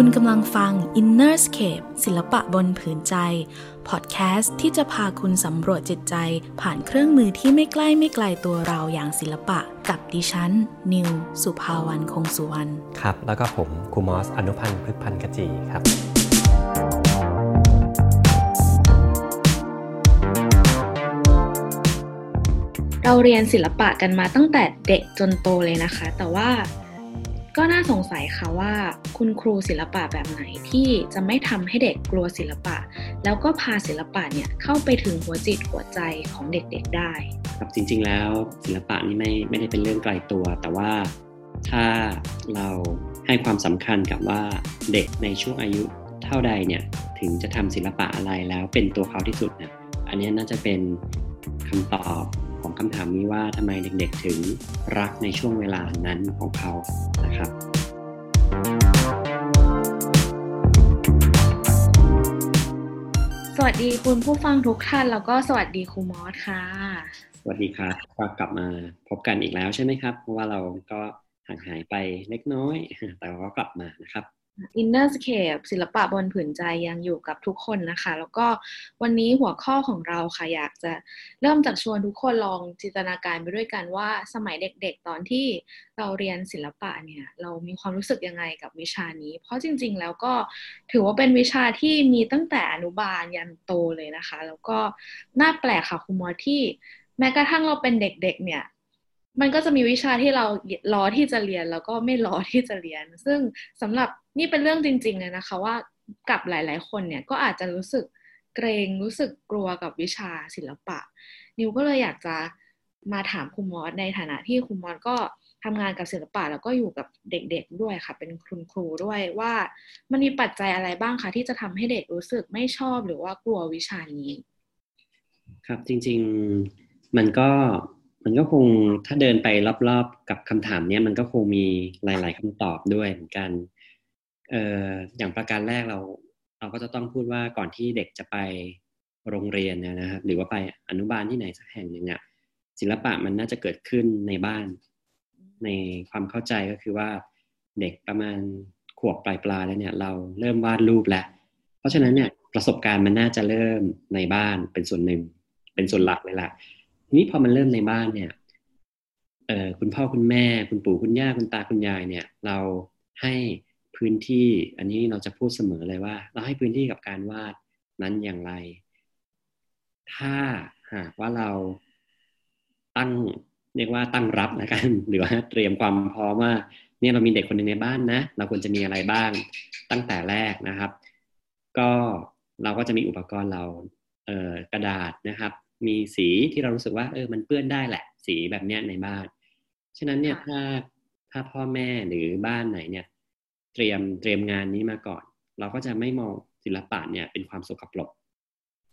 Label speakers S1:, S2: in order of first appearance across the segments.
S1: คุณกำลังฟัง Innerscape ศิลปะบนผืนใจ พอดแคสต์ที่จะพาคุณสำรวจจิตใจ ผ่านเครื่องมือที่ไม่ใกล้ไม่ไกลตัวเราอย่างศิลปะ กับดิฉัน นิว สุภาวรรณคงสุวรรณ
S2: ครับ แล้วก็ผมครูมอส อนุพันธ์พฤกพันธ์กจีครับ
S1: เราเรียนศิลปะกันมาตั้งแต่เด็กจนโตเลยนะคะ แต่ว่า ก็น่าสงสัยค่ะว่า คุณครูศิลปะแบบไหนที่จะไม่ทำให้เด็กกลัวศิลปะ แล้วก็พาศิลปะเนี่ยเข้าไปถึงหัวจิตหัวใจของเด็กๆได้
S3: ครับจริง ๆ แล้วศิลปะนี่ไม่ไม่ได้เป็นเรื่องไกลตัว แต่ว่าถ้าเราให้ความสำคัญกับว่าเด็กในช่วงอายุเท่าใดเนี่ยถึงจะทำศิลปะอะไรแล้วเป็นตัวเขาที่สุดเนี่ยอันนี้น่าจะเป็นคำตอบ ของคำถามนี้ว่าทำไมเด็กๆถึงรักในช่วงเวลานั้นของเขานะครับ
S1: สวัสดีคุณผู้ฟังทุกท่านแล้วก็สวัสดีครูมอสค่ะ
S3: สวัสดีครับก็กลับมาพบกันอีกแล้วใช่ไหมครับ เพราะว่าเราก็ห่างหายไปเล็กน้อย แต่เราก็กลับมานะครับ
S1: Innerscape ศิลปะบนผืนใจยังอยู่กับทุกคนนะคะ แล้วก็วันนี้หัวข้อของเราค่ะ อยากจะเริ่มจากชวนทุกคนลองจินตนาการไปด้วยกันว่าสมัยเด็กๆ ตอนที่เราเรียนศิลปะเนี่ย เรามีความรู้สึกยังไงกับวิชานี้ เพราะจริงๆ แล้วก็ถือว่าเป็นวิชาที่มีตั้งแต่อนุบาลยันโตเลยนะคะ แล้วก็น่าแปลกค่ะคุณมอที่แม้กระทั่งเราเป็นเด็กๆ เนี่ย มันก็จะมีวิชาที่เรารอที่จะเรียนแล้วก็ไม่รอที่จะเรียน ซึ่งสำหรับนี่เป็นเรื่องจริง ๆ เลยนะคะว่ากับหลาย ๆ คนเนี่ยก็อาจจะรู้สึกเกรงรู้สึกกลัวกับวิชาศิลปะ นิวก็เลยอยากจะมาถามคุณมอสในฐานะที่คุณมอสก็ทำงานกับศิลปะแล้วก็อยู่กับเด็กๆด้วยค่ะ เป็นคุณครูด้วยว่ามันมีปัจจัยอะไรบ้างคะที่จะทำให้เด็กรู้สึกไม่ชอบหรือว่ากลัววิชานี้
S3: ครับจริง ๆมันก็ มันก็คงถ้าเดินไปรอบๆกับคำถามเนี้ยมันก็คงมีหลาย ๆคำตอบด้วยเหมือนกันเอ่ออย่างประการแรกเราเราก็จะต้องพูดว่าก่อนที่เด็กจะไปโรงเรียนนะครับหรือว่าไปอนุบาลที่ไหนสักแห่งหนึ่งเนี่ยศิลปะมันน่าจะเกิดขึ้นในบ้าน ในความเข้าใจก็คือว่าเด็กประมาณขวบปลายปลายแล้วเนี่ย เราเริ่มวาดรูปแล้ว เพราะฉะนั้นเนี่ยประสบการณ์มันน่าจะเริ่มในบ้านเป็นส่วนหนึ่งเป็นส่วนหลักเลยแหละ ทีนี้พอมันเริ่มในบ้านเนี่ยเอ่อคุณพ่อคุณแม่ คุณปู่คุณย่าคุณตาคุณยายเนี่ย เราให้พื้นที่ อันนี้เราจะพูดเสมอเลยว่า เราให้พื้นที่กับการวาดนั้นอย่างไร ถ้าหากว่าเราตั้งเรียกว่าตั้งรับนะกันหรือว่าเตรียมความพร้อมว่าเนี่ยเรามีเด็กคนหนึ่งในบ้านนะเราควรจะมีอะไรบ้างตั้งแต่แรกนะครับ ก็เราก็จะมีอุปกรณ์เราเออกระดาษนะครับ มีสีที่เรารู้สึกว่าเออมันเปื้อนได้แหละ สีแบบเนี้ยในบ้าน ฉะนั้นเนี่ยถ้าถ้าพ่อแม่หรือบ้านไหนเนี่ย เตรียมเตรียมงานนี้มาก่อน เราก็จะไม่มองศิลปะเนี่ยเป็นความสกปรก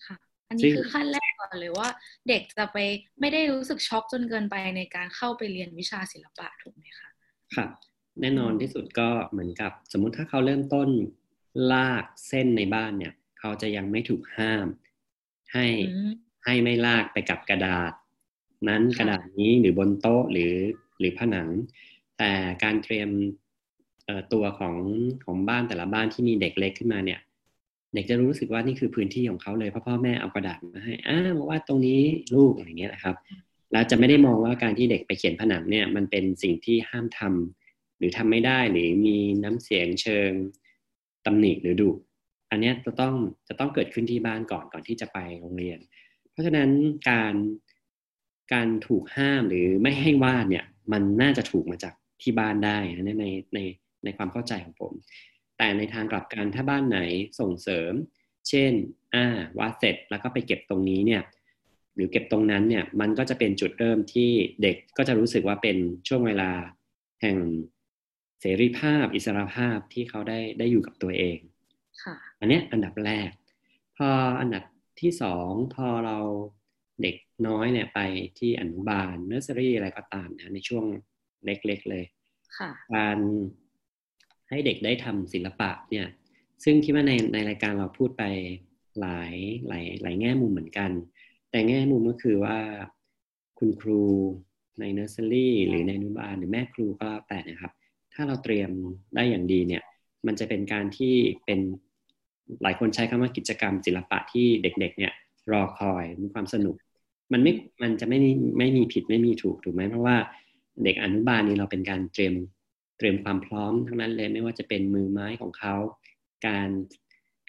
S1: ค่ะ อันนี้คือขั้นแรกก่อนเลยว่า เด็กจะไปไม่ได้รู้สึกช็อกจนเกินไปในการเข้าไปเรียนวิชาศิลปะถูกไหมคะ
S3: ค่ะแน่นอนที่สุดก็เหมือนกับ สมมุติถ้าเขาเริ่มต้นลากเส้นในบ้านเนี่ย เขาจะยังไม่ถูกห้าม ให้ ให้ไม่ลากไปกับกระดาษ นั้นกระดาษนี้หรือบนโต๊ะหรือหรือผนัง แต่การเตรียมตัวของของบ้านแต่ละบ้านที่มีเด็กเล็กขึ้นมาเนี่ย เด็กจะรู้สึกว่านี่คือพื้นที่ของเขาเลยเพราะพ่อแม่เอากระดาษมาให้อ้าวว่าตรงนี้ลูกอะไรเงี้ยนะครับแล้วจะไม่ได้มองว่าการที่เด็กไปเขียนผนังเนี่ยมันเป็นสิ่งที่ห้ามทำหรือทำไม่ได้หรือมีน้ำเสียงเชิงตำหนิหรือดุอันนี้จะต้องจะต้องเกิดขึ้นที่บ้านก่อนก่อนที่จะไปโรงเรียน เพราะฉะนั้นการการถูกห้ามหรือไม่ให้วาดเนี่ยมันน่าจะถูกมาจากที่บ้านได้ในในในในความเข้าใจของผม แต่ในทางกลับกันถ้าบ้านไหนส่งเสริม เช่นอ่าวาดเสร็จแล้วก็ไปเก็บตรงนี้เนี่ยหรือเก็บตรงนั้นเนี่ยมันก็จะเป็นจุดเริ่มที่เด็กก็จะรู้สึกว่าเป็นช่วงเวลาแห่งเสรีภาพอิสรภาพที่เขาได้ได้อยู่กับตัวเอง
S1: ค่ะ
S3: อันนี้อันดับแรก พออันดับ ที่สองพอเราเด็กน้อยเนี่ยไปที่อนุบาลเนอร์เซอรี่อะไรก็ตามนะในช่วงเล็กๆเลย
S1: ค่ะ
S3: การให้เด็กได้ทำศิลปะเนี่ย ซึ่งคิดว่าในในรายการเราพูดไปหลายหลายหลายแง่มุมเหมือนกัน แต่แง่มุมก็คือว่าคุณครูในเนอร์เซอรี่หรือในอนุบาลหรือแม่ครูก็แล้วแต่นะครับ ถ้าเราเตรียมได้อย่างดีเนี่ย มันจะเป็นการที่เป็น หลายคนใช้คำว่ากิจกรรมศิลปะที่เด็กๆ เนี่ยรอคอยมีความสนุก มันไม่มันจะไม่มีไม่มีผิดไม่มีถูกถูกไหมเพราะว่าเด็กอนุบาลนี้เราเป็นการเตรียมเตรียมความพร้อมทั้งนั้นเลยไม่ว่าจะเป็นมือไม้ของเขา การ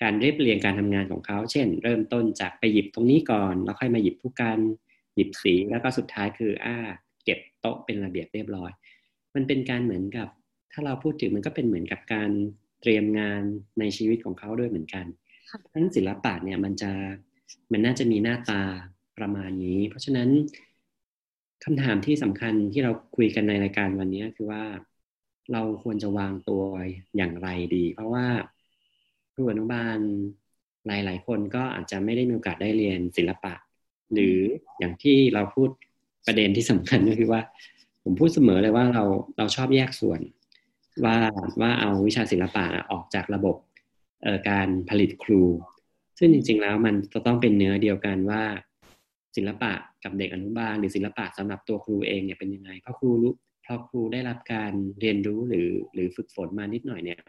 S3: การเรียบเรียงการทำงานของเขา เช่น เริ่มต้นจากไปหยิบตรงนี้ก่อน แล้วค่อยมาหยิบผู้กันหยิบสีแล้วก็สุดท้ายคืออ่าเก็บโต๊ะเป็นระเบียบเรียบร้อย มันเป็นการเหมือนกับ ถ้าเราพูดถึงมันก็เป็นเหมือนกับการ เตรียมงานในชีวิตของเขาด้วยเหมือนกันทั้งศิลปะเนี่ยมันจะมันน่าจะมีหน้าตาประมาณนี้ เพราะฉะนั้นคำถามที่สำคัญที่เราคุยกันในรายการวันนี้คือว่าเราควรจะวางตัวอย่างไรดี เพราะว่าครูอนุบาลหลาย ๆ คนก็อาจจะไม่ได้มีโอกาสได้เรียนศิลปะ หรืออย่างที่เราพูดประเด็นที่สำคัญก็คือว่า ผมพูดเสมอเลยว่าเราเราชอบแยกส่วน ว่าว่าเอาวิชาศิลปะออกจากระบบการผลิตครู ซึ่งจริง ๆ แล้วมันจะต้องเป็นเนื้อเดียวกันว่า ศิลปะกับเด็กอนุบาลหรือศิลปะสำหรับตัวครูเองเนี่ยเป็นยังไงเพราะครูรู้พอครูได้รับการเรียนรู้หรือหรือฝึกฝนมานิดหน่อยเนี่ย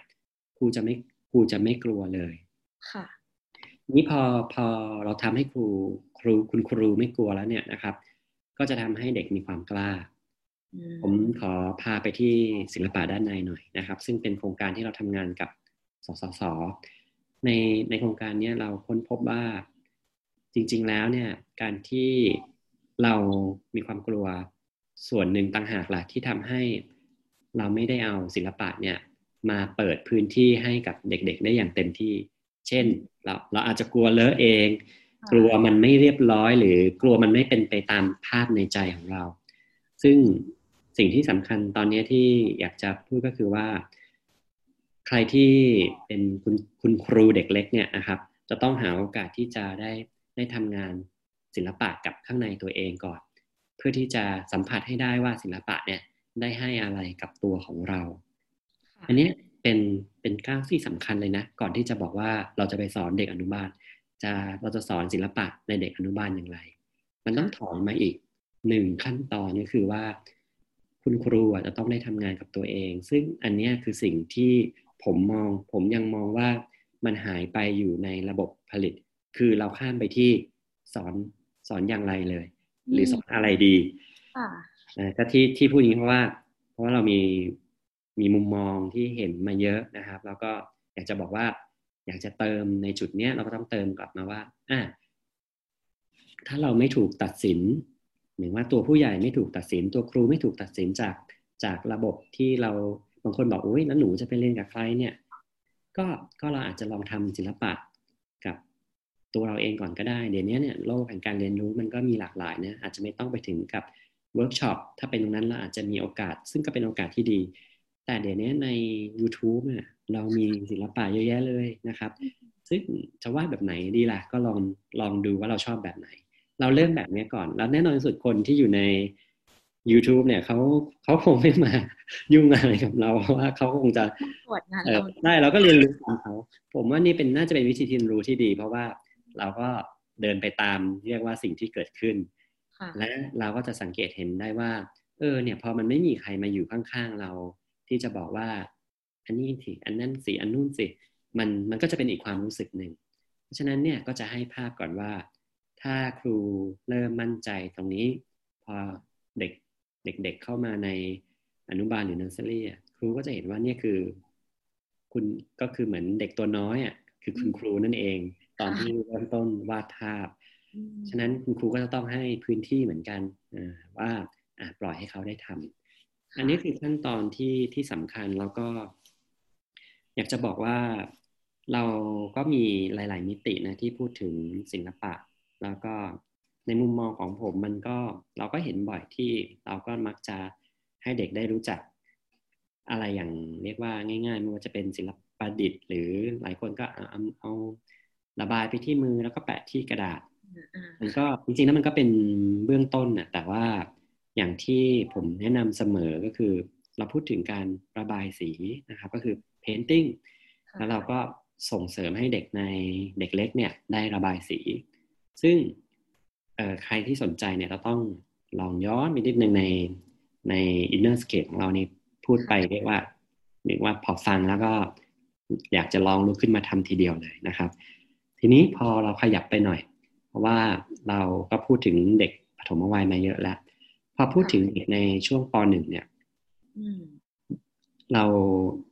S3: ครูจะไม่ครูจะไม่กลัวเลย
S1: ค่ะ
S3: นี่พอพอเราทำให้ครูครูคุณครูไม่กลัวแล้วเนี่ยนะครับ ก็จะทำให้เด็กมีความกล้า ผมขอพาไปที่ศิลปะด้านในหน่อยนะครับ ซึ่งเป็นโครงการที่เราทำงานกับสสส ในในโครงการนี้เราค้นพบว่าจริง ๆ แล้วเนี่ยการที่เรามีความกลัวส่วนหนึ่งต่างหากล่ะที่ทำให้เราไม่ได้เอาศิลปะเนี่ยมาเปิดพื้นที่ให้กับเด็ก ๆ ได้อย่างเต็มที่ เช่น เราเราอาจจะกลัวเลอะเอง กลัวมันไม่เรียบร้อย หรือกลัวมันไม่เป็นไปตามภาพในใจของเรา ซึ่ง สิ่งที่สำคัญตอนนี้ที่อยากจะพูดก็คือว่า ใครที่เป็นคุณคุณครูเด็กเล็กเนี่ยนะครับ จะต้องหาโอกาสที่จะได้ได้ทำงานศิลปะกับข้างในตัวเองก่อน เพื่อที่จะสัมผัสให้ได้ว่าศิลปะเนี่ยได้ให้อะไรกับตัวของเรา อันนี้เป็นเป็นก้าวที่สำคัญเลยนะ ก่อนที่จะบอกว่าเราจะไปสอนเด็กอนุบาล จะเราจะสอนศิลปะในเด็กอนุบาลอย่างไร มันต้องถอนมาอีกหนึ่งขั้นตอนก็คือว่า คุณครูจะต้องได้ทำงานกับตัวเอง ซึ่งอันนี้คือสิ่งที่ผมมองผมยังมองว่ามันหายไปอยู่ในระบบผลิต คือเราข้ามไปที่สอนสอนอย่างไรเลย หรือสอนอะไรดีนะก็ที่ที่พูดนี้เพราะว่า เพราะว่าเรามีมีมุมมองที่เห็นมาเยอะนะครับ แล้วก็อยากจะบอกว่า อยากจะเติมในจุดเนี้ยเราก็ต้องเติมกลับมาว่าอ่าถ้าเราไม่ถูกตัดสิน หรือว่าตัวผู้ใหญ่ไม่ถูกตัดสิน ตัวครูไม่ถูกตัดสินจากจากระบบที่เราบางคนบอกโอ้ยแล้วหนูจะไปเรียนกับใครเนี่ยก็ก็เราอาจจะลองทำศิลปะกับตัวเราเองก่อนก็ได้ เดี๋ยวนี้เนี่ยโลกแห่งการเรียนรู้มันก็มีหลากหลายนะอาจจะไม่ต้องไปถึงกับเวิร์กช็อปถ้าเป็นตรงนั้นเราอาจจะมีโอกาส ซึ่งก็เป็นโอกาสที่ดี แต่เดี๋ยวนี้ใน YouTube เนี่ยเรามีศิลปะเยอะแยะเลยนะครับ ซึ่งจะวาดแบบไหนดีล่ะก็ลองลองดูว่าเราชอบแบบไหน เราเริ่มแบบนี้ก่อน แล้วแน่นอนสุดคนที่อยู่ใน YouTube เนี่ยเขาเขาคงไม่มายุ่งอะไรกับเราเพราะว่าเขาคงจะ
S1: ตรวจงาน
S3: เราได้เราก็เรียนรู้ของเขาผมว่านี่เป็นน่าจะเป็นวิธีเรียนรู้ที่ดี เพราะว่าเราก็เดินไปตามเรียกว่าสิ่งที่เกิดขึ้นและเราก็จะสังเกตเห็นได้ว่า เออ เนี่ย พอมันไม่มีใครมาอยู่ข้างๆเรา ที่จะบอกว่า อันนี้สิอันนั้นสิอันนู้นสิมันมันก็จะเป็นอีกความรู้สึกหนึ่งเพราะฉะนั้นเนี่ยก็จะให้ภาพก่อนว่า ถ้าครูเริ่มมั่นใจตรงนี้ พอเด็กเด็กๆเเข้ามาในอนุบาลหรือเนอร์เซอรี่ครูก็จะเห็นว่าเนี่ยคือ คุณก็คือเหมือนเด็กตัวน้อยอะคือคุณครูนั่นเอง ตอนที่เริ่มต้นวาดภาพ ฉะนั้นคุณครูก็จะต้องให้พื้นที่เหมือนกันว่าปล่อยให้เขาได้ทำอันนี้คือขั้นตอนที่ที่สำคัญแล้วก็ อยากจะบอกว่าเราก็มีหลาย ๆ มิตินะที่พูดถึงศิลปะ แล้วก็ในมุมมองของผมมันก็เราก็เห็นบ่อยที่เราก็มักจะให้เด็กได้รู้จัก อะไรอย่างเรียกว่าง่ายๆไม่ว่าจะเป็นศิลปประดิษฐ์ หรือหลายคนก็เอาเอาระบายไปที่มือแล้วก็แปะที่กระดาษ มันก็จริงๆแล้วมันก็เป็นเบื้องต้นนะแต่ว่าอย่างที่ผมแนะนำเสมอก็คือ เราพูดถึงการระบายสีนะครับ ก็คือ painting แล้วเราก็ส่งเสริมให้เด็กในเด็กเล็กเนี่ยได้ระบายสี ซึ่งใครที่สนใจเนี่ยเราต้องลองย้อนไปนิดนึงในใน inner scape ของเรานี่พูดไปเรียกว่าเรียกว่าพอฟังแล้วก็อยากจะลองลุกขึ้นมาทำทีเดียวเลยนะครับ ทีนี้พอเราขยับไปหน่อย เพราะว่าเราก็พูดถึงเด็กปฐมวัยมาเยอะแล้ว พอพูดถึงเด็กในช่วงปหนึ่งเนี่ย
S1: อืม
S3: เรา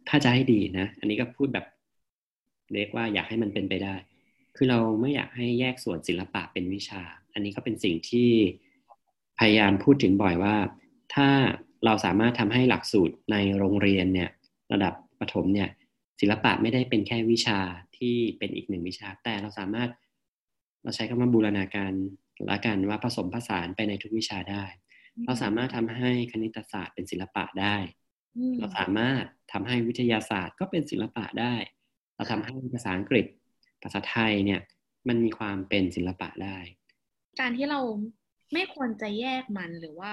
S3: ถ้าจะให้ดีนะ อันนี้ก็พูดแบบเรียกว่าอยากให้มันเป็นไปได้ คือเราไม่อยากให้แยกส่วนศิลปะเป็นวิชา อันนี้ก็เป็นสิ่งที่พยายามพูดถึงบ่อยว่า ถ้าเราสามารถทำให้หลักสูตรในโรงเรียนเนี่ยระดับประถมเนี่ยศิลปะไม่ได้เป็นแค่วิชาที่เป็นอีกหนึ่งวิชา แต่เราสามารถเราใช้คำว่าบูรณาการละกันว่าผสมผสานไปในทุกวิชาได้ เราสามารถทำให้คณิตศาสตร์เป็นศิลปะได้ เราสามารถทำให้วิทยาศาสตร์ก็เป็นศิลปะได้ เราทำให้ภาษาอังกฤษ ภาษาไทยเนี่ยมันมีความเป็นศิลปะได้
S1: การที่เราไม่ควรจะแยกมันหรือว่า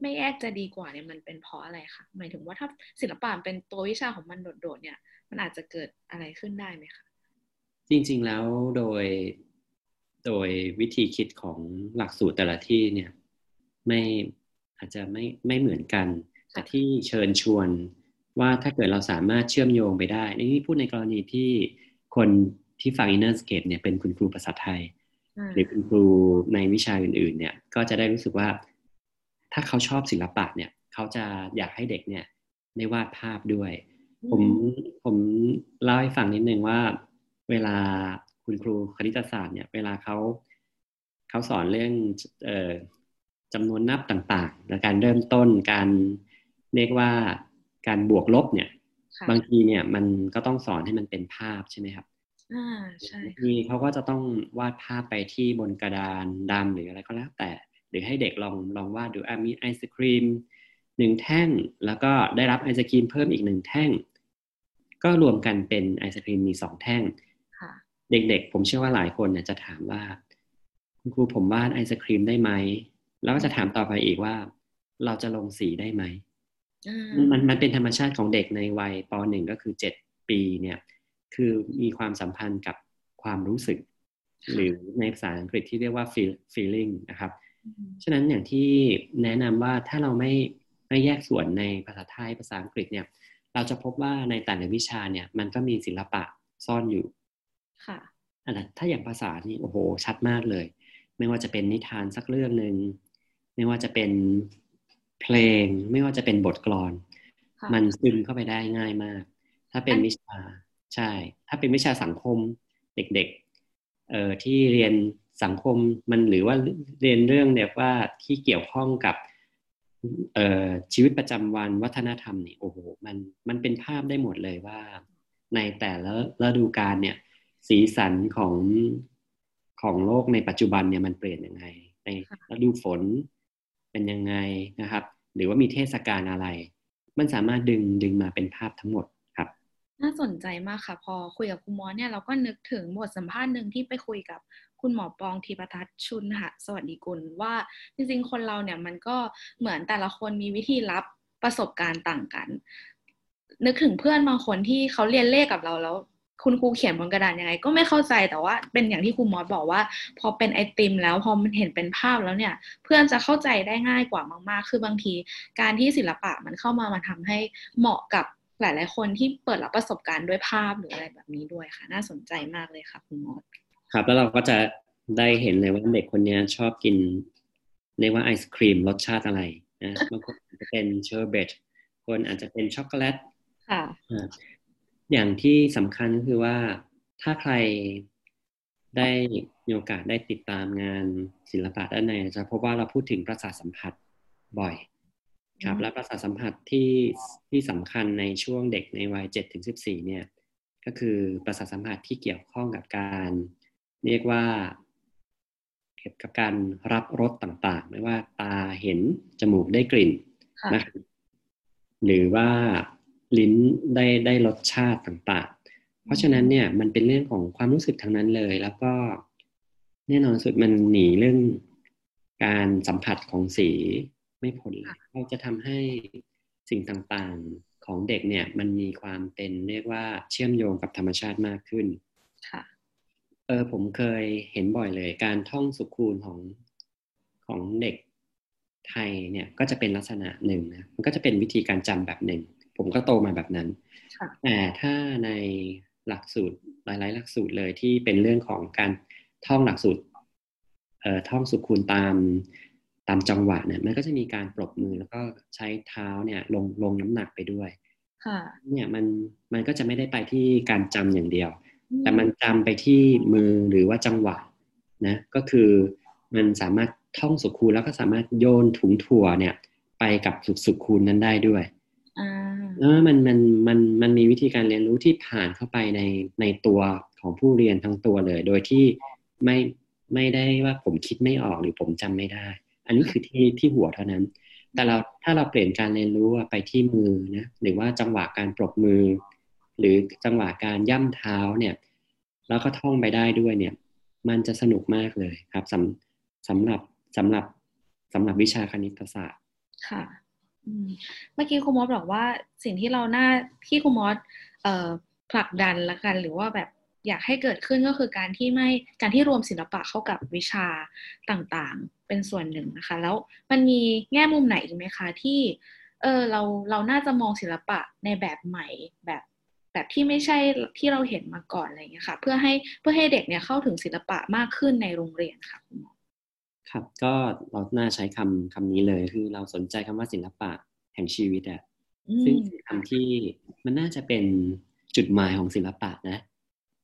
S1: ไม่แยกจะดีกว่าเนี่ยมันเป็นเพราะอะไรคะหมายถึงว่าถ้าศิลปะเป็นตัววิชาของมันโดดๆเนี่ย มันอาจจะเกิดอะไรขึ้นได้ไหมคะ
S3: จริง ๆแล้วโดยโดยวิธีคิดของหลักสูตรแต่ละที่เนี่ยไม่อาจจะไม่ไม่เหมือนกัน แต่ที่เชิญชวนว่าถ้าเกิดเราสามารถเชื่อมโยงไปได้ นี่พูดในกรณีที่คน ที่ฟัง Inner Scape เนี่ยเป็นคุณครูภาษาไทย
S1: อ่า
S3: หรือคุณครูในวิชาอื่น ๆ เนี่ย ก็จะได้รู้สึกว่า ถ้าเขาชอบศิลปะเนี่ย เขาจะอยากให้เด็กเนี่ยได้วาดภาพด้วย ผมผมเล่าให้ฟังนิดนึงว่า เวลาคุณครูคณิตศาสตร์เนี่ย เวลาเขาเขาสอนเรื่องเอ่อจำนวนนับต่างๆและการเริ่มต้นการเรียกว่าการบวกลบเนี่ย
S1: ค่ะ
S3: บางทีเนี่ยมันก็ต้องสอนให้มันเป็นภาพใช่ไหมครับ
S1: อ่าใช่
S3: บางทีเขาก็จะต้องวาดภาพไปที่บนกระดานดำหรืออะไรก็แล้วแต่ หรือให้เด็กลองลองวาดดูอะมีไอศครีมหนึ่งแท่ง แล้วก็ได้รับไอศครีมเพิ่มอีกหนึ่งแท่ง ก็รวมกันเป็นไอศครีมมีสองแท่ง
S1: ค่ะ
S3: เด็กๆ ผมเชื่อว่าหลายคนเนี่ยจะถามว่า คุณครูผมวาดไอศครีมได้ไหม แล้วก็จะถามต่อไปอีกว่า เราจะลงสีได้ไหม
S1: อ่า
S3: มันมันเป็นธรรมชาติของเด็กในวัยปหนึ่งก็คือเจ็ดปีเนี่ย คือมีความสัมพันธ์กับความรู้สึก หรือในภาษาอังกฤษที่เรียกว่า feel feeling นะครับ
S1: อืม
S3: ฉะนั้นอย่างที่แนะนำว่าถ้าเราไม่ไม่แยกส่วนในภาษาไทยภาษาอังกฤษเนี่ย เราจะพบว่าในแต่ละวิชาเนี่ยมันก็มีศิลปะซ่อนอยู่
S1: ค่ะ
S3: อันนั้นถ้าอย่างภาษานี่โอ้โห ชัดมากเลย ไม่ว่าจะเป็นนิทานสักเรื่องหนึ่งไม่ว่าจะเป็นเพลง ไม่ว่าจะเป็นบทกลอน
S1: ค่ะ
S3: มันซึมเข้าไปได้ง่ายมาก ถ้าเป็น
S1: อัน
S3: วิชา ใช่ ถ้าเป็นวิชาสังคมเด็กๆเอ่อที่เรียนสังคมมันหรือว่าเรียนเรื่องเนี่ยว่าที่เกี่ยวข้องกับเอ่อชีวิตประจำวันวัฒนธรรมนี่โอ้โหมันมันเป็นภาพได้หมดเลยว่า ในแต่ละฤดูกาลเนี่ย สีสันของของโลกในปัจจุบันเนี่ยมันเปลี่ยนยังไง ในฤดูฝนเป็นยังไงนะครับ หรือว่ามีเทศกาลอะไร มันสามารถดึงดึงมาเป็นภาพทั้งหมด
S1: น่าสนใจมากค่ะ พอคุยกับคุณหมอเนี่ยเราก็นึกถึงบทสัมภาษณ์หนึ่งที่ไปคุยกับคุณหมอปองทีปทัศชุนหะสวัสดีกุลว่าจริงๆ คนเราเนี่ยมันก็เหมือนแต่ละคนมีวิธีรับประสบการณ์ต่างกัน นึกถึงเพื่อนบางคนที่เขาเรียนเลขกับเราแล้ว คุณครูเขียนบนกระดานยังไง ก็ไม่เข้าใจแต่ว่าเป็นอย่างที่คุณมอสบอกว่า พอเป็นไอติม แล้วพอมันเห็นเป็นภาพแล้วเนี่ย เพื่อนจะเข้าใจได้ง่ายกว่ามาก ๆ คือบางที การที่ศิลปะมันเข้ามามันทำให้เหมาะกับ หลาย ๆ คนที่เปิดรับประสบการณ์ด้วยภาพหรืออะไรแบบนี้ด้วยค่ะ น่าสนใจมากเลยค่ะคุณมอส
S3: ครับ แล้วเราก็จะได้เห็นเลยว่าเด็กคนเนี้ยชอบกินเรียกว่าไอศครีมรสชาติอะไรนะบางคนอาจจะเป็นเชอร์เบตคนอาจจะเป็นช็อกโกแลต
S1: ค่ะ
S3: อ่าอย่างที่สำคัญก็คือว่าถ้าใครได้มีโอกาสได้ติดตามงานศิลปะด้านในจะพบว่าเราพูดถึงประสาทสัมผัสบ่อย ครับ
S1: อืม
S3: และประสาทสัมผัสที่ที่สำคัญในช่วงเด็กในวัยเจ็ดถึงสิบสี่เนี่ยก็คือประสาทสัมผัสที่เกี่ยวข้องกับการ เรียกว่าเกี่ยวกับการรับรสต่างๆ ไม่ว่าตาเห็นจมูกได้กลิ่น
S1: ค่ะ
S3: นะครับหรือว่าลิ้นได้ได้รสชาติต่างๆ เพราะฉะนั้นเนี่ยมันเป็นเรื่องของความรู้สึกทั้งนั้นเลย แล้วก็แน่นอนสุดมันหนีเรื่องการสัมผัสของสี ไม่พ้นเลยเราจะทำให้สิ่งต่างๆของเด็กเนี่ย มันมีความเป็นเรียกว่าเชื่อมโยงกับธรรมชาติมากขึ้น
S1: ค่ะ
S3: เออผมเคยเห็นบ่อยเลย การท่องสุคูณของของเด็กไทยเนี่ยก็จะเป็นลักษณะหนึ่งนะมันก็จะเป็นวิธีการจำแบบหนึ่งผผมก็โตมาแบบนั้น
S1: ค่ะ
S3: แต่ถ้าในหลักสูตรหลายๆหลักสูตรเลยที่เป็นเรื่องของการท่องหลักสูตรเอ่อท่องสุขุนตามตามจังหวะเนี่ยมันก็จะมีการปรบมือแล้วก็ใช้เท้าเนี่ยลงลงน้ำหนักไปด้วย
S1: ค่ะ
S3: เนี่ยมันมันก็จะไม่ได้ไปที่การจำอย่างเดียว
S1: อื
S3: แต่มันจำไปที่มือหรือว่าจังหวะนะก็คือมันสามารถท่องสุขคูณแล้วก็สามารถโยนถุงถั่วเนี่ย ไปกับสุขสุขคูณนั้นได้ด้วย
S1: อ่า
S3: เออมันมันมันมันมีวิธีการเรียนรู้ที่ผ่านเข้าไปในในตัวของผู้เรียนทั้งตัวเลย โดยที่ไม่ไม่ได้ว่าผมคิดไม่ออกหรือผมจำไม่ได้ อันนี้คือที่ที่หัวเท่านั้น แต่เราถ้าเราเปลี่ยนการเรียนรู้ไปที่มือนะหรือว่าจังหวะการปรบมือ หรือจังหวะการย่ำเท้าเนี่ยแล้วก็ท่องไปได้ด้วยเนี่ย มันจะสนุกมากเลยครับสำสำหรับสำหรับสำหรับวิชาคณิตศาสตร์
S1: ค่ะเมื่อกี้ครูมอสบอกว่าสิ่งที่เราหน้าที่ครูมอสผลักดันละกัน หรือว่าแบบอยากให้เกิดขึ้นก็คือการที่ไม่การที่รวมศิลปะเข้ากับวิชาต่างๆ เป็นส่วนหนึ่งนะคะ แล้วมันมีแง่มุมไหนอีกไหมคะที่เออเราเราน่าจะมองศิลปะในแบบใหม่แบบแบบที่ไม่ใช่ที่เราเห็นมาก่อนอะไรอย่างเงี้ยค่ะ เพื่อให้เพื่อให้เด็กเนี่ยเข้าถึงศิลปะมากขึ้นในโรงเรียนค่ะคุณหมอ
S3: ครับก็เราน่าใช้คำคำนี้เลยคือเราสนใจคำว่าศิลปะแห่งชีวิตอะ
S1: อื
S3: ซึ่ง
S1: ม
S3: เป็นคำที่มันน่าจะเป็นจุดหมายของศิลปะนะ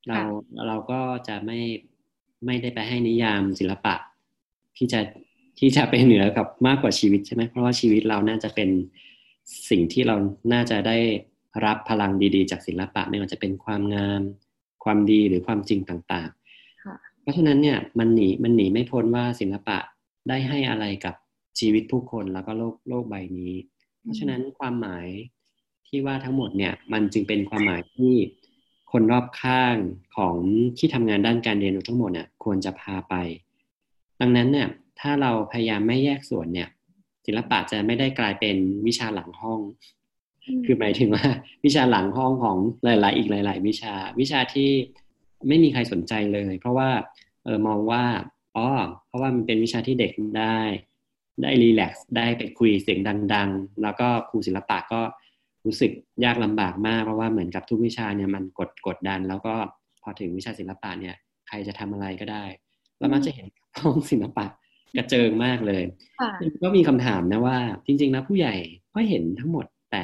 S3: เราเราก็จะไม่ไม่ได้ไปให้นิยามศิลปะ ที่จะที่จะไปเหนือกับมากกว่าชีวิตใช่ไหมเพราะว่าชีวิตเราน่าจะเป็นสิ่งที่เราน่าจะได้รับพลังดีๆ จากศิลปะไม่ว่าจะเป็นความงาม ความดีหรือความจริงต่าง
S1: ค่ะ
S3: ๆเพราะฉะนั้นเนี่ยมันหนีมันหนีไม่พ้นว่าศิลปะได้ให้อะไรกับชีวิตผู้คนแล้วก็โลกโลกใบนี้ เพราะฉะนั้นความหมายที่ว่าทั้งหมดเนี่ยมันจึงเป็นความหมายที่คนรอบข้างของที่ทำงานด้านการเรียนรู้ทั้งหมดเนี่ยควรจะพาไป ดังนั้นเนี่ยถ้าเราพยายามไม่แยกส่วนเนี่ย ศิลปะจะไม่ได้กลายเป็นวิชาหลังห้อง
S1: ม
S3: คือหมายถึงว่า วิชาหลังห้องของหลาย ๆ อีกหลาย ๆ วิชาวิชาที่ไม่มีใครสนใจเลย เพราะว่าเออมองว่าอ๋อเพราะว่ามันเป็นวิชาที่เด็กได้ ได้รีแลกซ์ได้ไปคุยเสียงดัง ๆ แล้วก็ครูศิลปะก็รู้สึกยากลำบากมากเพราะว่าเหมือนกับทุกวิชาเนี่ยมันกดกดดัน แล้วก็พอถึงวิชาศิลปะเนี่ย ใครจะทำอะไรก็ได้เรามักจะเห็น ห้องศิลปะกระเจิงมากเลย
S1: ค่ะ
S3: ก็มีคำถามนะว่า จริง ๆ แล้วผู้ใหญ่ก็เห็นทั้งหมดแต่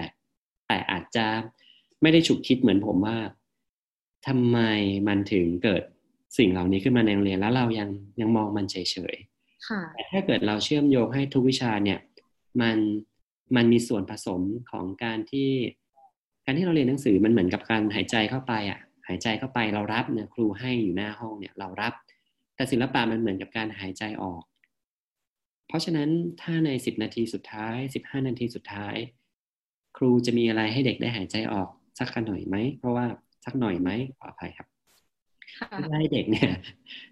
S3: แต่อาจจะไม่ได้ฉุกคิดเหมือนผมว่าทำไมมันถึงเกิดสิ่งเหล่านี้ขึ้นมาในโรงเรียนแล้วเรายังยังมองมันเฉยๆ
S1: ค่ะ
S3: แต่ถ้าเกิดเราเชื่อมโยงให้ทุกวิชาเนี่ย มันมันมีส่วนผสมของการที่ การที่เราเรียนหนังสือมันเหมือนกับการหายใจเข้าไปอะ หายใจเข้าไปเรารับเนี่ยครูให้อยู่หน้าห้องเนี่ย เรารับ แต่ศิลปะมันเหมือนกับการหายใจออก เพราะฉะนั้นถ้าในสิบนาทีสุดท้ายสิบห้านาทีสุดท้าย ครูจะมีอะไรให้เด็กได้หายใจออกสักหน่อยไหม เพราะว่าสักหน่อยไหมขออภัยครับ
S1: ค่ะ
S3: เพื่อให้เด็กเนี่ย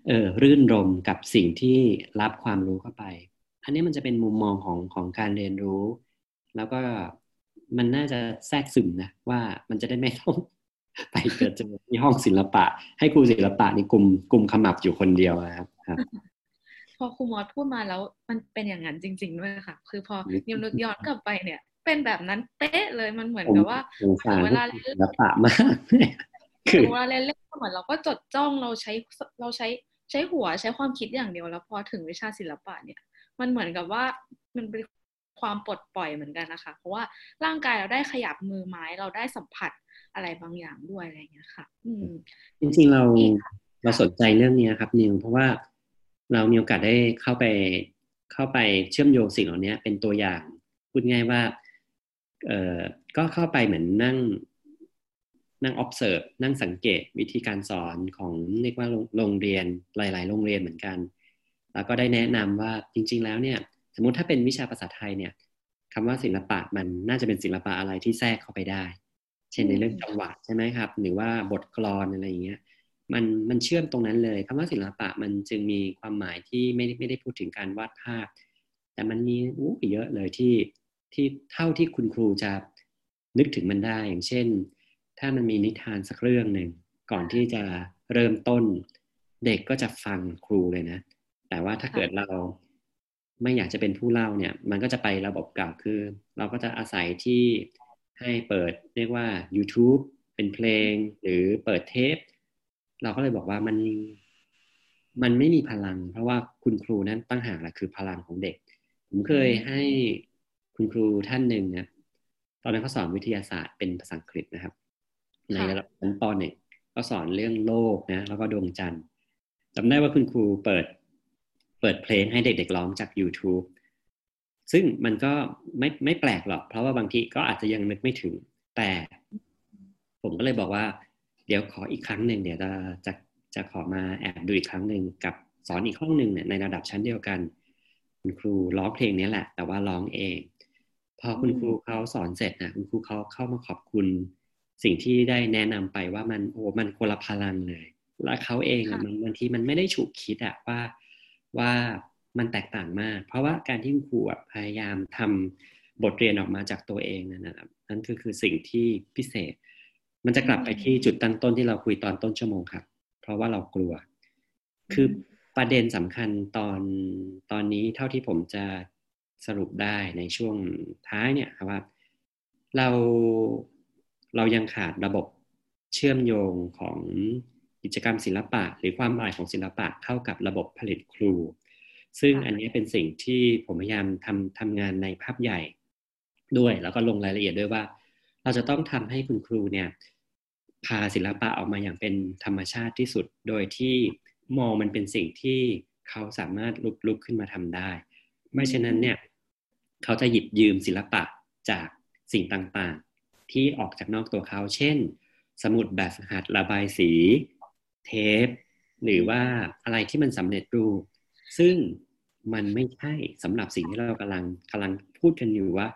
S3: เออรื่นรมกับสิ่งที่รับความรู้เข้าไป อันนี้มันจะเป็นมุมมองของของการเรียนรู้ แล้วก็มันน่าจะแทรกซึมนะว่ามันจะได้ไม่ต้อง ไปเกิดเจอที่ห้องศิลปะ ให้ครูศิลปะในกลุ่มกลุ่มขมับอยู่คนเดียวอะครับครับ
S1: พอครูมอสพูดมาแล้วมันเป็นอย่างนั้นจริง ๆ ด้วยค่ะ คือพอ
S3: อืม
S1: นิวนึกย้อนกลับไปเนี่ย เป็นแบบนั้นเป๊ะเลยมันเหมือน
S3: ผม
S1: กับว่า
S3: สงสาร
S1: เวลา
S3: ศิลปะมากคือ
S1: เวลาเล่นเล่นเหมือนเราก็จดจ้องเราใช้เราใช้ใช้หัวใช้ความคิดอย่างเดียวแล้วพอถึงวิชาศิลปะเนี่ย มันเหมือนกับว่ามันเป็น ความปลดปล่อยเหมือนกันนะคะ เพราะว่าร่างกายเราได้ขยับมือไม้เราได้สัมผัสอะไรบางอย่างด้วยอะไรอย่างเงี้ยค่ะ อืม
S3: จริงๆเรา
S1: ดีค่ะ
S3: เราสนใจเรื่องนี้ครับนิวเพราะว่าเรามีโอกาสได้เข้าไปเข้าไปเชื่อมโยงสิ่งเหล่านี้เป็นตัวอย่างพูดง่ายว่าเอ่อก็เข้าไปเหมือนนั่งนั่ง observe นั่งสังเกตวิธีการสอนของเรียกว่าโรงโรงเรียนหลาย ๆ โรงเรียนเหมือนกัน แล้วก็ได้แนะนำว่าจริง ๆ แล้วเนี่ย สมมุติถ้าเป็นวิชาภาษาไทยเนี่ยคำว่าศิลปะมันน่าจะเป็นศิลปะอะไรที่แทรกเข้าไปได้ เช่นในเรื่องจังหวะใช่ไหมครับ หรือว่าบทกลอนอะไรอย่างเงี้ยมันมันเชื่อมตรงนั้นเลยคำว่าศิลปะมันจึงมีความหมายที่ไม่ไม่ได้พูดถึงการวาดภาพ แต่มันมีอู้เยอะเลยที่ที่เท่าที่คุณครูจะนึกถึงมันได้ อย่างเช่น ถ้ามันมีนิทานสักเรื่องหนึ่งก่อนที่จะเริ่มต้น เด็กก็จะฟังครูเลยนะ แต่ว่าถ้าเกิดเรา ไม่อยากจะเป็นผู้เล่าเนี่ย มันก็จะไประบบเก่าคือ เราก็จะอาศัยที่ให้เปิดเรียกว่า YouTube เป็นเพลงหรือเปิดเทป เราก็เลยบอกว่ามันมันไม่มีพลัง เพราะว่าคุณครูนั้นตั้งหากแหละคือพลังของเด็ก ผมเคยให้คุณครูท่านหนึ่งนะตอนนั้นเขาสอนวิทยาศาสตร์เป็นภาษาอังกฤษนะครับ ในระดับชั้นปหนึ่งก็สอนเรื่องโลกนะแล้วก็ดวงจันทร์จำได้ว่าคุณครูเปิด เปิดเพลงให้เด็กๆร้องจาก YouTube ซึ่งมันก็ไม่ไม่แปลกหรอก เพราะว่าบางทีก็อาจจะยังนึกไม่ถึง แต่ผมก็เลยบอกว่า เดี๋ยวขออีกครั้งหนึ่งเดี๋ยวจะจะจะขอมาแอบดูอีกครั้งหนึ่งกับสอนอีกห้องหนึ่งเนี่ยในระดับชั้นเดียวกัน คุณครูร้องเพลงนี้แหละ แต่ว่าร้องเอง พอคุณครูเขาสอนเสร็จนะคุณครูเขาเข้ามาขอบคุณ สิ่งที่ได้แนะนำไปว่ามันโอ้มันคนละพลังเลย และเขาเองมันบางทีมันไม่ได้ฉุกคิดอะว่า ว่ามันแตกต่างมาก เพราะว่าการที่คุณครูพยายามทำบทเรียนออกมาจากตัวเองนะครับนั่นก็คือสิ่งที่พิเศษ มันจะกลับไปที่จุดตั้งต้นที่เราคุยตอนต้นชั่วโมงครับ เพราะว่าเรากลัว คือประเด็นสำคัญตอนตอนนี้เท่าที่ผมจะสรุปได้ในช่วงท้ายเนี่ยครับว่าเราเรายังขาดระบบเชื่อมโยงของ กิจกรรมศิลปะ หรือความหมายของศิลปะเข้ากับระบบผลิตครู ซึ่งอันนี้เป็นสิ่งที่ผมพยายามทำทำงานในภาพใหญ่ด้วย แล้วก็ลงรายละเอียดด้วยว่า เราจะต้องทำให้คุณครูเนี่ยพาศิลปะออกมาอย่างเป็นธรรมชาติที่สุด โดยที่มองมันเป็นสิ่งที่เขาสามารถลุกลุกขึ้นมาทำได้ ไม่เช่นนั้นเนี่ยเขาจะหยิบยืมศิลปะจากสิ่งต่างๆ ที่ออกจากนอกตัวเขา เช่น สมุดแบบหัดระบายสี เทป หรือว่าอะไรที่มันสำเร็จรูป ซึ่งมันไม่ใช่สำหรับสิ่งที่เรากำลังกำลังพูดกันอยู่ว่า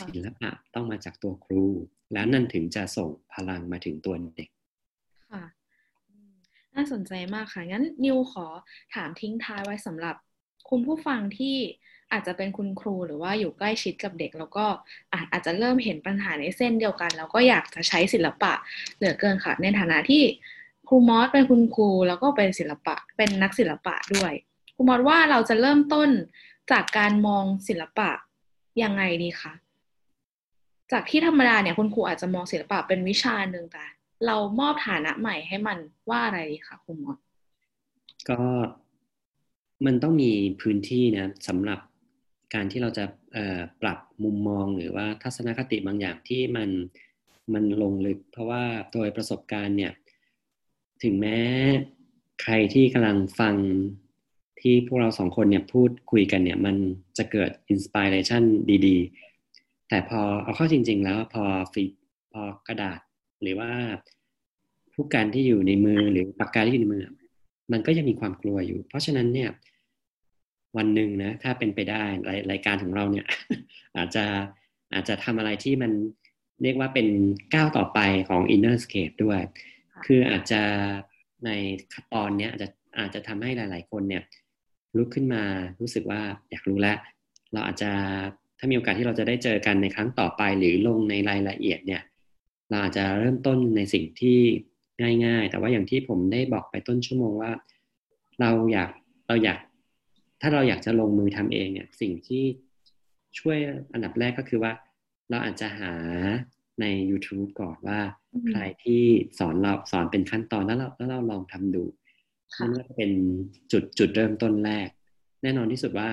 S3: ศิลปะต้องมาจากตัวครู แล้วนั่นถึงจะส่งพลังมาถึงตัวเด็ก
S1: ค่ะ น่าสนใจมากค่ะ งั้นนิวขอถามทิ้งท้ายไว้สำหรับคุณผู้ฟังที่อาจจะเป็นคุณครูหรือว่าอยู่ใกล้ชิดกับเด็ก แล้วก็อาจจะเริ่มเห็นปัญหาในเส้นเดียวกัน แล้วก็อยากจะใช้ศิลปะเหลือเกินค่ะ ในฐานะที่ ครูมอสเป็นคุณครูแล้วก็เป็นศิลปะ เป็นนักศิลปะด้วย ครูมอสว่าเราจะเริ่มต้นจากการมองศิลปะยังไงดีคะจากที่ธรรมดาเนี่ยคุณครูอาจจะมองศิลปะเป็นวิชาหนึ่งแต่ เรามอบฐานะใหม่ให้มันว่าอะไรดีคะครูมอส
S3: ก็มันต้องมีพื้นที่นะสำหรับการที่เราจะปรับมุมมองหรือว่าทัศนคติบางอย่างที่มันมันลงลึก เพราะว่าโดยประสบการณ์เนี่ย ถึงแม้ใครที่กำลังฟังที่พวกเราสองคนเนี่ยพูดคุยกันเนี่ย มันจะเกิดอินสปิเรชันดีๆ แต่พอเอาเข้าจริง ๆ แล้วพอฟีพอกระดาษ หรือว่าผู้การที่อยู่ในมือหรือปากกาที่อยู่ในมือ มันก็ยังมีความกลัวอยู่ เพราะฉะนั้นเนี่ย วันหนึ่งนะ ถ้าเป็นไปได้รายรายการของเราเนี่ย อาจจะอาจจะทำอะไรที่มันเรียกว่าเป็นก้าวต่อไปของ inner scape ด้วย คืออาจจะในตอนนี้อาจจะอาจจะทำให้หลาย ๆ คนเนี่ยลุกขึ้นมารู้สึกว่าอยากรู้แล้ว เราอาจจะถ้ามีโอกาสที่เราจะได้เจอกันในครั้งต่อไปหรือลงในรายละเอียดเนี่ย เราอาจจะเริ่มต้นในสิ่งที่ง่าย ๆ แต่ว่าอย่างที่ผมได้บอกไปต้นชั่วโมงว่า เราอยากเราอยาก ถ้าเราอยากจะลงมือทำเองเนี่ยสิ่งที่ช่วยอันดับแรกก็คือว่า เราอาจจะหาใน YouTube ก่อนว่า ใครที่สอนเราสอนเป็นขั้นตอนแล้วเราแล้วเราลองทำดูนั่นก็เป็นจุดจุดเริ่มต้นแรก แน่นอนที่สุดว่า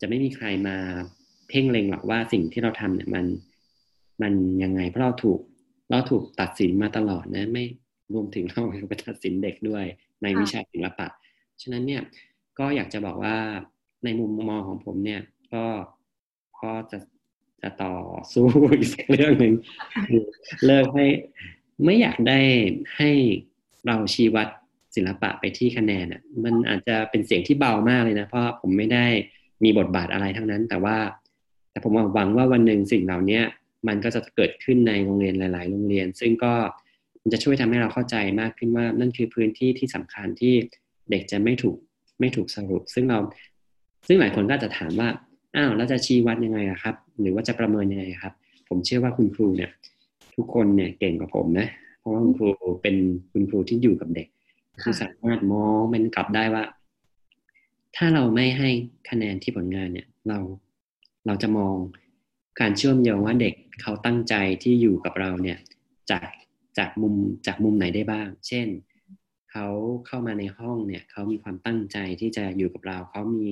S3: จะไม่มีใครมาเพ่งเล็งหรอกว่าสิ่งที่เราทำเนี่ยมันมันยังไงเพราะเราถูกเราถูกตัดสินมาตลอดนะ ไม่รวมถึงเราไปตัดสินเด็กด้วย ในวิชาศิลปะฉะนั้นเนี่ยก็อยากจะบอกว่าในมุมมองของผมเนี่ย ก็ก็จะ จะต่อสู้อีกเรื่องหนึ่งเลิกให้ไม่อยากได้ให้เราชี้วัดศิลปะไปที่คะแนนอะมันอาจจะเป็นเสียงที่เบามากเลยนะ เพราะผมไม่ได้มีบทบาทอะไรทั้งนั้น แต่ว่า แต่ผมหวังว่าวันหนึ่งสิ่งเหล่านี้มันก็จะเกิดขึ้นในโรงเรียนหลาย ๆ โรงเรียน ซึ่งก็มันจะช่วยทำให้เราเข้าใจมากขึ้นว่า นั่นคือพื้นที่ที่สำคัญที่เด็กจะไม่ถูกไม่ถูกสรุป ซึ่งเรา ซึ่งหลายคนก็จะถามว่าอ้าวแล้วจะชี้วัดยังไงครับ หรือว่าจะประเมินยังไงครับ ผมเชื่อว่าคุณครูเนี่ย ทุกคนเนี่ยเก่งกว่าผมนะ เพราะว่าคุณครูเป็นคุณครูที่อยู่กับเด็กคือสามารถมองมันกลับได้ว่า ถ้าเราไม่ให้คะแนนที่ผลงานเนี่ย เราเราจะมองการเชื่อมโยงว่าเด็กเขาตั้งใจที่อยู่กับเราเนี่ย จากจากมุมจากมุมไหนได้บ้าง เช่นเขาเข้ามาในห้องเนี่ยเขามีความตั้งใจที่จะอยู่กับเราเขามี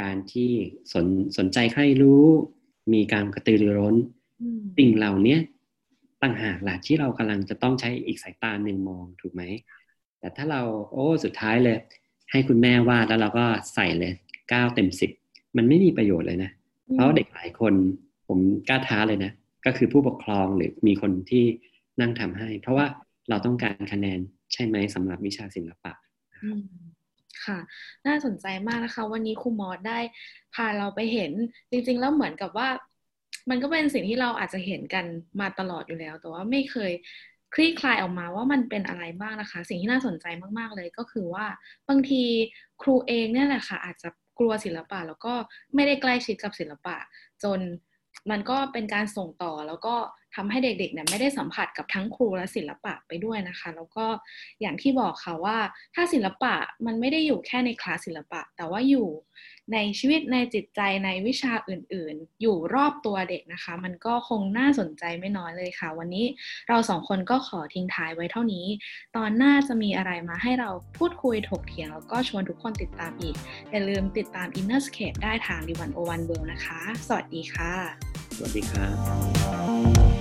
S3: การที่สนสนใจใครรู้ มีการกระตือรือร้นสิ่งเหล่านี้ต่างหากล่ะที่เรากำลังจะต้องใช้อีกสายตาหนึ่งมองถูกไหม แต่ถ้าเราโอ้สุดท้ายเลย ให้คุณแม่วาดแล้วเราก็ใส่เลยเก้าเต็มสิบมันไม่มีประโยชน์เลยนะ เพราะเด็กหลายคนผมกล้าท้าเลยนะ ก็คือผู้ปกครองหรือมีคนที่นั่งทำให้ เพราะว่าเราต้องการคะแนนใช่ไหมสำหรับวิชาศิลปะ
S1: ค่ะ น่าสนใจมากนะคะ วันนี้ครูมอสได้พาเราไปเห็นจริง ๆ แล้วเหมือนกับว่า มันก็เป็นสิ่งที่เราอาจจะเห็นกันมาตลอดอยู่แล้ว แต่ว่าไม่เคยคลี่คลายออกมาว่ามันเป็นอะไรบ้างนะคะ สิ่งที่น่าสนใจมากๆเลยก็คือว่าบางทีครูเองเนี่ยแหละค่ะ อาจจะกลัวศิลปะ แล้วก็ไม่ได้ใกล้ชิดกับศิลปะ จนมันก็เป็นการส่งต่อแล้วก็ทำให้เด็กๆเนี่ยไม่ได้สัมผัสกับทั้งครูและศิลปะไปด้วยนะคะ แล้วก็อย่างที่บอกค่ะว่า ถ้าศิลปะมันไม่ได้อยู่แค่ในคลาสศิลปะ แต่ว่าอยู่ในชีวิตในจิตใจในวิชาอื่นๆ อยู่รอบตัวเด็กนะคะ มันก็คงน่าสนใจไม่น้อยเลยค่ะ วันนี้เราสองคนก็ขอทิ้งท้ายไว้เท่านี้ ตอนหน้าจะมีอะไรมาให้เราพูดคุยถกเถียง แล้วก็ชวนทุกคนติดตามอีก อย่าลืมติดตาม Inner Scape ได้ทางดิวันโอวันเบลนะคะ สวัสดีค่ะ
S3: สวัสดีครับ